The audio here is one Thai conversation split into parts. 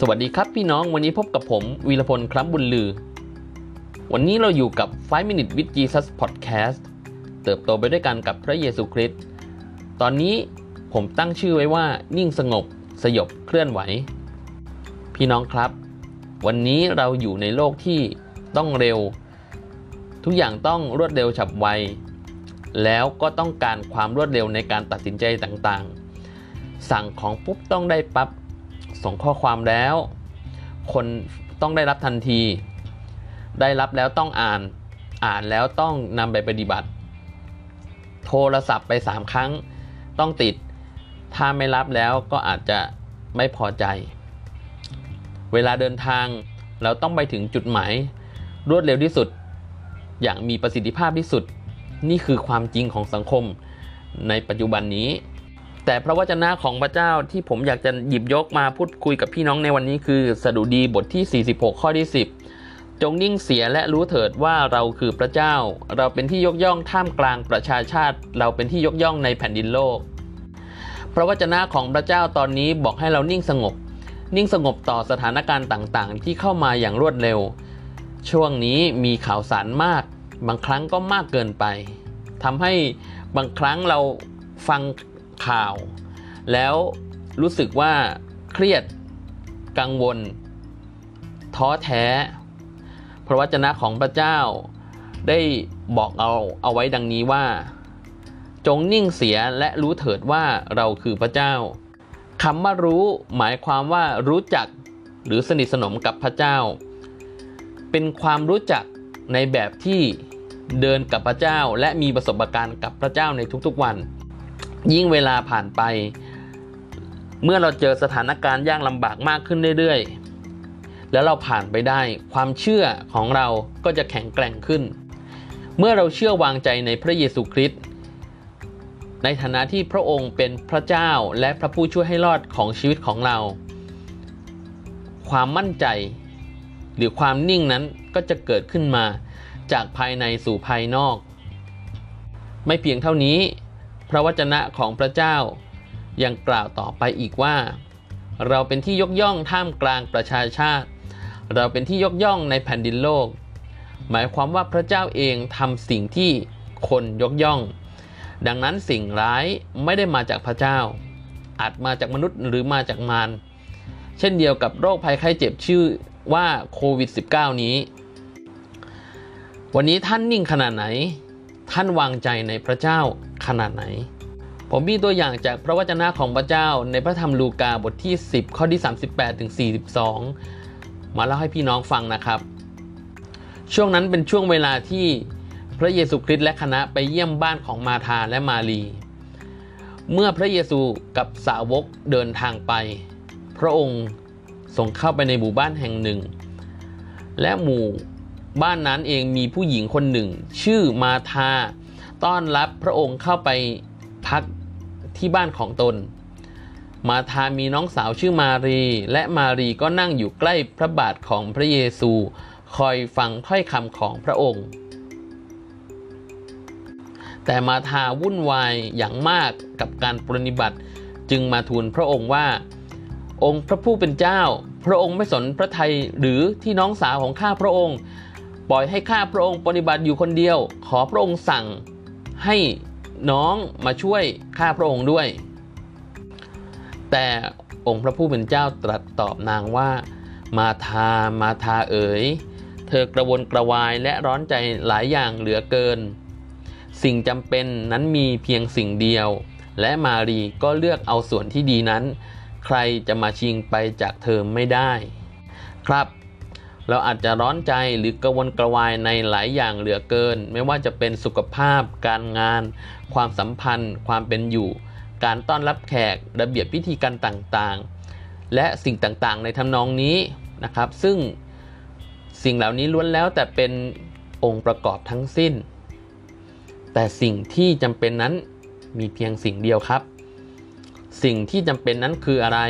สวัสดีครับพี่น้องวันนี้พบกับผมวีรพลคล้ำบุญลือ วันนี้เราอยู่กับ 5 Minute with Jesus Podcast เติบโตไปด้วยกันกับพระเยซูคริสต์ตอนนี้ผมตั้งชื่อไว้ว่านิ่งสงบ สยบเคลื่อนไหว พี่น้องครับ วันนี้เราอยู่ในโลกที่ต้องเร็ว ทุกอย่างต้องรวดเร็วฉับไว แล้วก็ต้องการความรวดเร็วในการตัดสินใจต่างๆ สั่งของปุ๊บต้องได้ปับ๊บ ส่งข้อความแล้ว คนต้องได้รับทันที ได้รับแล้วต้องอ่าน อ่านแล้วต้องนำไปปฏิบัติ โทรศัพท์ไป 3 ครั้ง ต้องติด ถ้าไม่รับแล้วก็อาจจะไม่พอใจ เวลาเดินทางเราต้องไปถึงจุดหมาย รวดเร็วที่สุด อย่างมีประสิทธิภาพที่สุด นี่คือความจริงของสังคมในปัจจุบันนี้ แต่พระวจนะของพระเจ้าที่ผมอยากจะหยิบยกมาพูดคุยกับพี่น้องในวันนี้คือสดุดีบทที่ 46 ข้อที่ 10 จงนิ่งเสียและรู้เถิดว่าเราคือพระเจ้า เราเป็นที่ยกย่องท่ามกลางประชาชาติ เราเป็นที่ยกย่องในแผ่นดินโลก พระวจนะของพระเจ้าตอนนี้บอกให้เรานิ่งสงบ นิ่งสงบต่อสถานการณ์ต่างๆ ที่เข้ามาอย่างรวดเร็ว ช่วงนี้มีข่าวสารมาก บางครั้งก็มากเกินไปทำให้บางครั้งเราฟัง ข่าว แล้วรู้สึกว่าเครียดกังวล ท้อแท้ พระวจนะของพระเจ้าได้บอกเอาเอาไว้ดังนี้ว่า จงนิ่งเสียและรู้เถิดว่าเราคือพระเจ้าคำว่ารู้หมายความว่ารู้จักหรือสนิทสนมกับพระเจ้า เป็นความรู้จักในแบบที่เดินกับพระเจ้าและมีประสบการณ์กับพระเจ้าในทุกๆวัน ยิ่งเวลาผ่านไป เมื่อเราเจอสถานการณ์ยากลำบากมากขึ้นเรื่อยๆ แล้วเราผ่านไปได้ ความเชื่อของเราก็จะแข็งแกร่งขึ้น เมื่อเราเชื่อวางใจในพระเยซูคริสต์ในฐานะที่พระองค์เป็นพระเจ้าและพระผู้ช่วยให้รอดของชีวิตของเรา ความมั่นใจ หรือความนิ่งนั้นก็จะเกิดขึ้นมาจากภายในสู่ภายนอก ไม่เพียงเท่านี้ พระวจนะของพระเจ้ายังกล่าวต่อไปอีกว่า เราเป็นที่ยกย่องท่ามกลางประชาชาติ เราเป็นที่ยกย่องในแผ่นดินโลก หมายความว่าพระเจ้าเองทำสิ่งที่คนยกย่อง ดังนั้นสิ่งร้ายไม่ได้มาจากพระเจ้า อาจมาจากมนุษย์หรือมาจากมารเช่นเดียวกับโรคภัยไข้เจ็บชื่อว่าโควิด -19 นี้ วันนี้ท่านนิ่งขนาดไหน ท่านวางใจในพระเจ้า ขนาดไหน ผมมีตัวอย่างจากพระวจนะของพระเจ้าในพระธรรมลูกาบทที่ 10 ข้อที่ 38ถึง42 มาเล่าให้พี่น้องฟังนะครับ ช่วงนั้นเป็นช่วงเวลาที่พระเยซูคริสต์และคณะไปเยี่ยมบ้านของมาธาและมารี เมื่อพระเยซูกับสาวกเดินทางไป พระองค์ส่งเข้าไปในหมู่บ้านแห่งหนึ่ง และหมู่บ้านนั้นเองมีผู้หญิงคนหนึ่ง ชื่อมาธา ต้อนรับพระองค์เข้าไปพักที่บ้านของตน มาธามีน้องสาวชื่อมารี และมารีก็นั่งอยู่ใกล้พระบาทของพระเยซู คอยฟังถ้อยคำของพระองค์ แต่มาธาวุ่นวายอย่างมากกับการปรนิบัติจึงมาทูลพระองค์ว่า องค์พระผู้เป็นเจ้า พระองค์ไม่สนพระทัยหรือที่น้องสาวของข้าพระองค์ ปล่อยให้ข้าพระองค์ปฏิบัติอยู่คนเดียว ขอพระองค์สั่ง ให้น้องมาช่วยข้าพระองค์ด้วย แต่องค์พระผู้เป็นเจ้าตรัสตอบนางว่า มาทามาทาเอ๋ย เธอกระวนกระวายและร้อนใจหลายอย่างเหลือเกิน สิ่งจำเป็นนั้นมีเพียงสิ่งเดียว และมารีก็เลือกเอาส่วนที่ดีนั้น ใครจะมาชิงไปจากเธอไม่ได้ ครับ เราอาจจะร้อนใจหรือกระวนกระวายในหลายอย่างเหลือเกิน ไม่ว่าจะเป็นสุขภาพ การงาน ความสัมพันธ์ ความเป็นอยู่ การต้อนรับแขกระเบียบพิธีการต่างๆ และสิ่งต่างๆ ในทำนองนี้นะครับ ซึ่งสิ่งเหล่านี้ล้วนแล้วแต่เป็นองค์ประกอบทั้งสิ้น แต่สิ่งที่จำเป็นนั้นมีเพียงสิ่งเดียวครับ สิ่งที่จำเป็นนั้นคืออะไร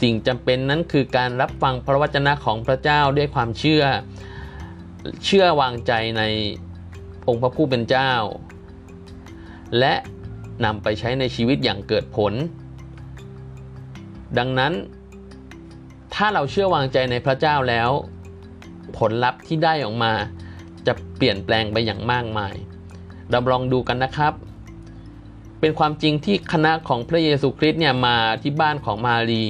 สิ่งจำเป็นนั้นคือการรับฟังพระวจนะของพระเจ้าด้วยความเชื่อ เชื่อวางใจในองค์พระผู้เป็นเจ้า และนำไปใช้ในชีวิตอย่างเกิดผล ดังนั้น ถ้าเราเชื่อวางใจในพระเจ้าแล้ว ผลลัพธ์ที่ได้ออกมาจะเปลี่ยนแปลงไปอย่างมากมายเราลองดูกันนะครับ เป็นความจริงที่คณะของพระเยซูคริสต์เนี่ยมาที่บ้านของมารี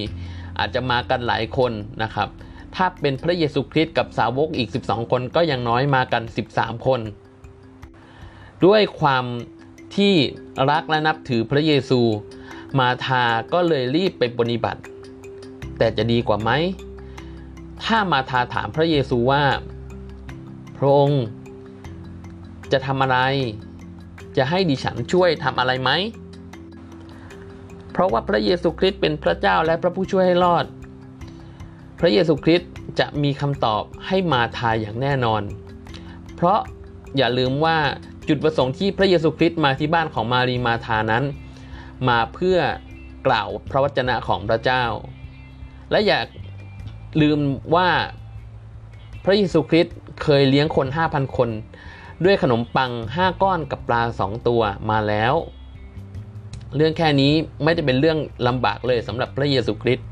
อาจจะมากันหลายคนนะครับ ถ้าเป็นพระเยซูคริสต์กับสาวกอีก 12 คนก็ยังน้อยมากัน 13 คน ด้วยความที่รักและนับถือพระเยซู มาทาก็เลยรีบไปปฏิบัติ แต่จะดีกว่าไหม ถ้ามาทาถามพระเยซูว่า พระองค์จะทำอะไร จะให้ดิฉันช่วยทำอะไรไหม ราะว่าพระเยซูคริสต์เป็นพระเจ้าและพระผู้ช่วยให้รอด พระเยซูคริสต์จะมีคำตอบให้มารธาอย่างแน่นอน เพราะอย่าลืมว่าจุดประสงค์ที่พระเยซูคริสต์มาที่บ้านของมารีย์มารธานั้น มาเพื่อกล่าวพระวจนะของพระเจ้า และอย่าลืมว่าพระเยซูคริสต์เคยเลี้ยงคน 5,000 คน ด้วยขนมปัง 5 ก้อนกับปลา 2 ตัวมาแล้ว เรื่องแค่นี้ไม่ได้เป็นเรื่องลำบากเลยสำหรับพระเยซูคริสต์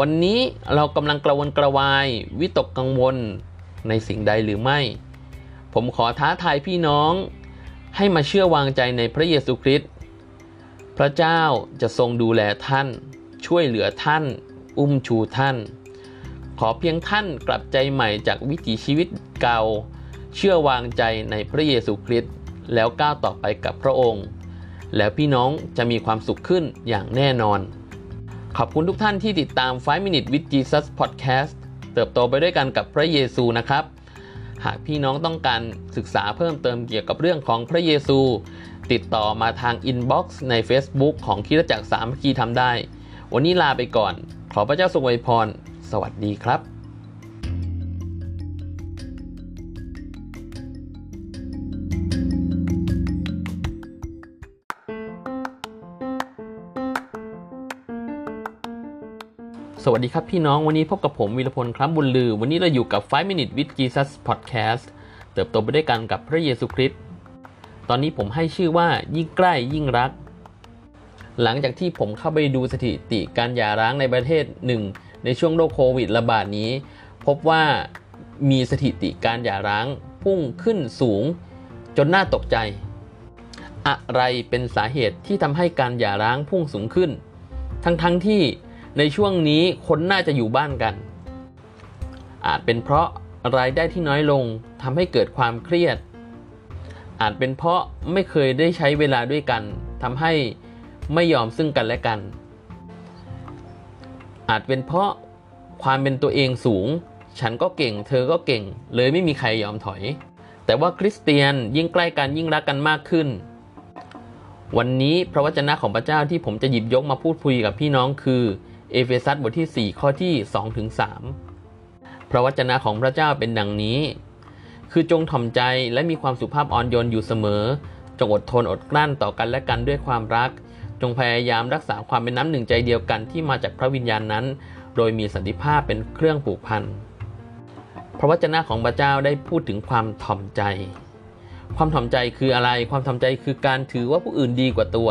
วันนี้เรากำลังกระวนกระวายวิตกกังวลในสิ่งใดหรือไม่ ผมขอท้าทายพี่น้องให้มาเชื่อวางใจในพระเยซูคริสต์พระเจ้าจะทรงดูแลท่าน ช่วยเหลือท่าน อุ้มชูท่าน ขอเพียงท่านกลับใจใหม่จากวิถีชีวิตเก่า เชื่อวางใจในพระเยซูคริสต์แล้วก้าวต่อไปกับพระองค์ แล้วพี่น้องจะมีความสุขขึ้นอย่างแน่นอน ขอบคุณทุกท่านที่ติดตาม 5 Minute with Jesus Podcast เติบโตไปด้วยกันกับพระเยซูนะครับ หากพี่น้องต้องการศึกษาเพิ่มเติมเกี่ยวกับเรื่องของพระเยซู ติดต่อมาทางอินบ็อกซ์ใน Facebook ของคิดจักรสามคีทำได้ วันนี้ลาไปก่อน ขอพระเจ้าทรงอวยพร สวัสดีครับ สวัสดีครับพี่น้องวันนี้พบกับผมวีรพลคล้ำบุญลือ วันนี้เราอยู่กับ 5 Minute with Jesus Podcast เติบโตไปด้วยกันกับพระเยซูคริสต์ตอนนี้ผมให้ชื่อว่ายิ่งใกล้ยิ่งรัก หลังจากที่ผมเข้าไปดูสถิติการหย่าร้างในประเทศหนึ่งในช่วงโรคโควิดระบาดนี้ พบว่ามีสถิติการหย่าร้างพุ่งขึ้นสูง จนน่าตกใจ อะไรเป็นสาเหตุที่ทำให้การหย่าร้างพุ่งสูงขึ้น ทั้งๆทที่ ในช่วงนี้คนน่าจะอยู่บ้านกัน อาจเป็นเพราะรายได้ที่น้อยลงทำให้เกิดความเครียด อาจเป็นเพราะไม่เคยได้ใช้เวลาด้วยกันทำให้ไม่ยอมซึ่งกันและกัน อาจเป็นเพราะความเป็นตัวเองสูง ฉันก็เก่ง เธอก็เก่ง เลยไม่มีใครยอมถอย แต่ว่าคริสเตียนยิ่งใกล้กันยิ่งรักกันมากขึ้น วันนี้พระวจนะของพระเจ้าที่ผมจะหยิบยกมาพูดคุยกับพี่น้องคือ เอเฟซัสบทที่ 4 ข้อที่2ถึง3พระวจนะของพระเจ้าเป็นดังนี้ คือจงถ่อมใจและมีความสุภาพอ่อนโยนอยู่เสมอ จงอดทนอดกลั้นต่อกันและกันด้วยความรัก จงพยายามรักษาความเป็นน้ำหนึ่งใจเดียวกันที่มาจากพระวิญญาณนั้น โดยมีสันติภาพเป็นเครื่องผูกพันพระวจนะของพระเจ้าได้พูดถึงความถ่อมใจ ความถ่อมใจคืออะไร ความถ่อมใจคือการถือว่าผู้อื่นดีกว่าตัว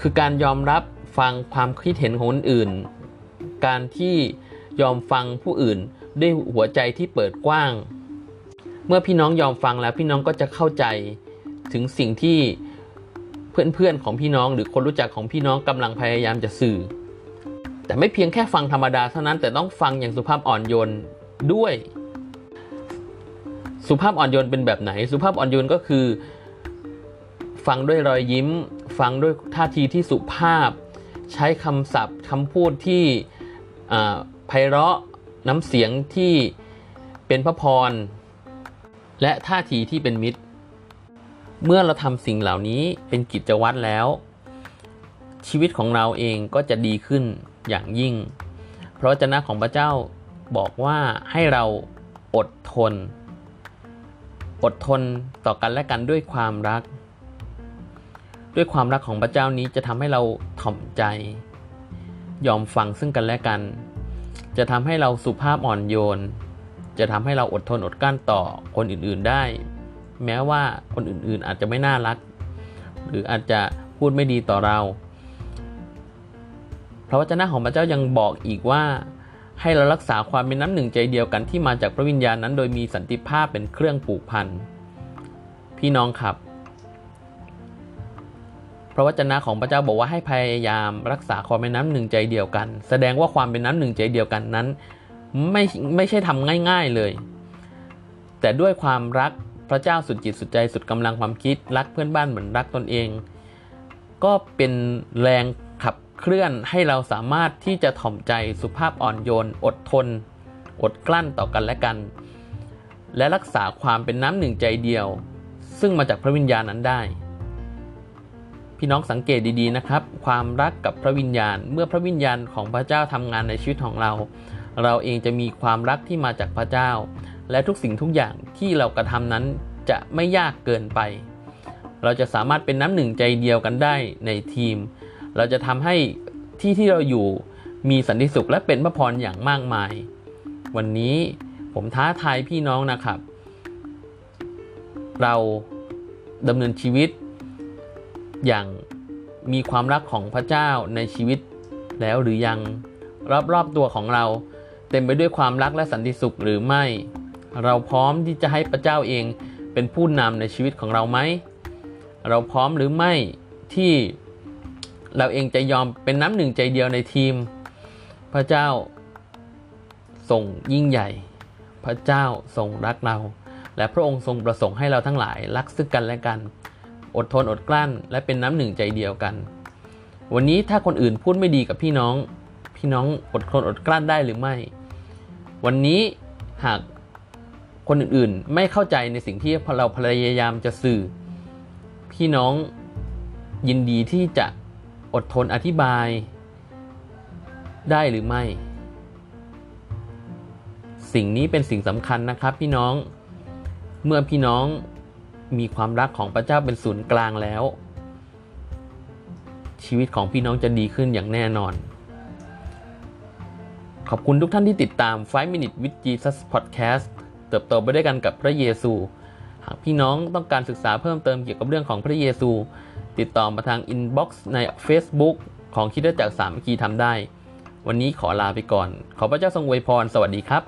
คือการยอมรับ ฟังความคิดเห็นของคนอื่น การที่ยอมฟังผู้อื่นด้วยหัวใจที่เปิดกว้าง เมื่อพี่น้องยอมฟังแล้วพี่น้องก็จะเข้าใจถึงสิ่งที่เพื่อนๆของพี่น้องหรือคนรู้จักของพี่น้องกำลังพยายามจะสื่อ แต่ไม่เพียงแค่ฟังธรรมดาเท่านั้นแต่ต้องฟังอย่างสุภาพอ่อนโยนด้วย สุภาพอ่อนโยนเป็นแบบไหน สุภาพอ่อนโยนก็คือ ฟังด้วยรอยยิ้ม ฟังด้วยท่าทีที่สุภาพ ใช้คำศัพท์คำพูดที่ไพเราะน้ำเสียงที่เป็นพระพร และท่าทีที่เป็นมิตร เมื่อเราทำสิ่งเหล่านี้เป็นกิจวัตรแล้ว ชีวิตของเราเองก็จะดีขึ้นอย่างยิ่ง เพราะเจ้าของพระเจ้าบอกว่าให้เราอดทน อดทนต่อกันและกันด้วยความรัก ด้วยความรักของพระเจ้านี้จะทำให้เราถ่อมใจ ยอมฟังซึ่งกันและกัน จะทำให้เราสุภาพอ่อนโยน จะทำให้เราอดทนอดกลั้นต่อคนอื่นๆได้ แม้ว่าคนอื่นๆอาจจะไม่น่ารัก หรืออาจจะพูดไม่ดีต่อเรา พระวจนะของพระเจ้ายังบอกอีกว่าให้เรารักษาความเป็นน้ำหนึ่งใจเดียวกันที่มาจากพระวิญญาณนั้น โดยมีสันติภาพเป็นเครื่องผูกพัน พี่น้องครับ พระวจนะของพระเจ้าบอกว่าให้พยายามรักษาความเป็นน้ำหนึ่งใจเดียวกัน แสดงว่าความเป็นน้ำหนึ่งใจเดียวกันนั้นไม่ไม่ใช่ทำง่าย ๆเลย แต่ด้วยความรักพระเจ้าสุดจิตสุดใจสุดกำลังความคิดรักเพื่อนบ้านเหมือนรักตนเอง ก็เป็นแรงขับเคลื่อนให้เราสามารถที่จะถ่อมใจสุภาพอ่อนโยน อดทน อดกลั้นต่อกันและกัน และรักษาความเป็นน้ำหนึ่งใจเดียว ซึ่งมาจากพระวิญญาณนั้นได้ พี่น้องสังเกตดีๆนะครับ ความรักกับพระวิญญาณ เมื่อพระวิญญาณของพระเจ้าทำงานในชีวิตของเรา เราเองจะมีความรักที่มาจากพระเจ้า และทุกสิ่งทุกอย่างที่เรากระทำนั้นจะไม่ยากเกินไป เราจะสามารถเป็นน้ำหนึ่งใจเดียวกันได้ในทีม เราจะทำให้ที่ที่เราอยู่มีสันติสุขและเป็นพระพรอย่างมากมาย วันนี้ผมท้าทายพี่น้องนะครับ เราดำเนินชีวิต อย่างมีความรักของพระเจ้าในชีวิตแล้วหรือยังรอบๆตัวของเรา เต็มไปด้วยความรักและสันติสุขหรือไม่ เราพร้อมที่จะให้พระเจ้าเองเป็นผู้นำในชีวิตของเราไหม เราพร้อมหรือไม่ที่เราเองจะยอมเป็นน้ำหนึ่งใจเดียวในทีม พระเจ้าทรงยิ่งใหญ่ พระเจ้าทรงรักเรา และพระองค์ทรงประสงค์ให้เราทั้งหลายรักซึ่งกันและกัน อดทนอดกลั้น และเป็นน้ำหนึ่งใจเดียวกัน วันนี้ถ้าคนอื่นพูดไม่ดีกับพี่น้อง พี่น้องอดทนอดกลั้นได้หรือไม่ วันนี้หากคนอื่นๆไม่เข้าใจในสิ่งที่เราพยายามจะสื่อ พี่น้องยินดีที่จะอดทนอธิบายได้หรือไม่ สิ่งนี้เป็นสิ่งสำคัญนะครับพี่น้อง เมื่อพี่น้อง มีความรักของพระเจ้าเป็นศูนย์กลางแล้ว ชีวิตของพี่น้องจะดีขึ้นอย่างแน่นอน ขอบคุณทุกท่านที่ติดตาม 5 Minute with Jesus Podcast เติบโตไปด้วยกันกับพระเยซู หากพี่น้องต้องการศึกษาเพิ่มเติมเกี่ยวกับเรื่องของพระเยซู ติดต่อมาทาง inbox ใน Facebook ของคริสตจักรสามัคคีธรรมได้ วันนี้ขอลาไปก่อน ขอพระเจ้าทรงอวยพร สวัสดีครับ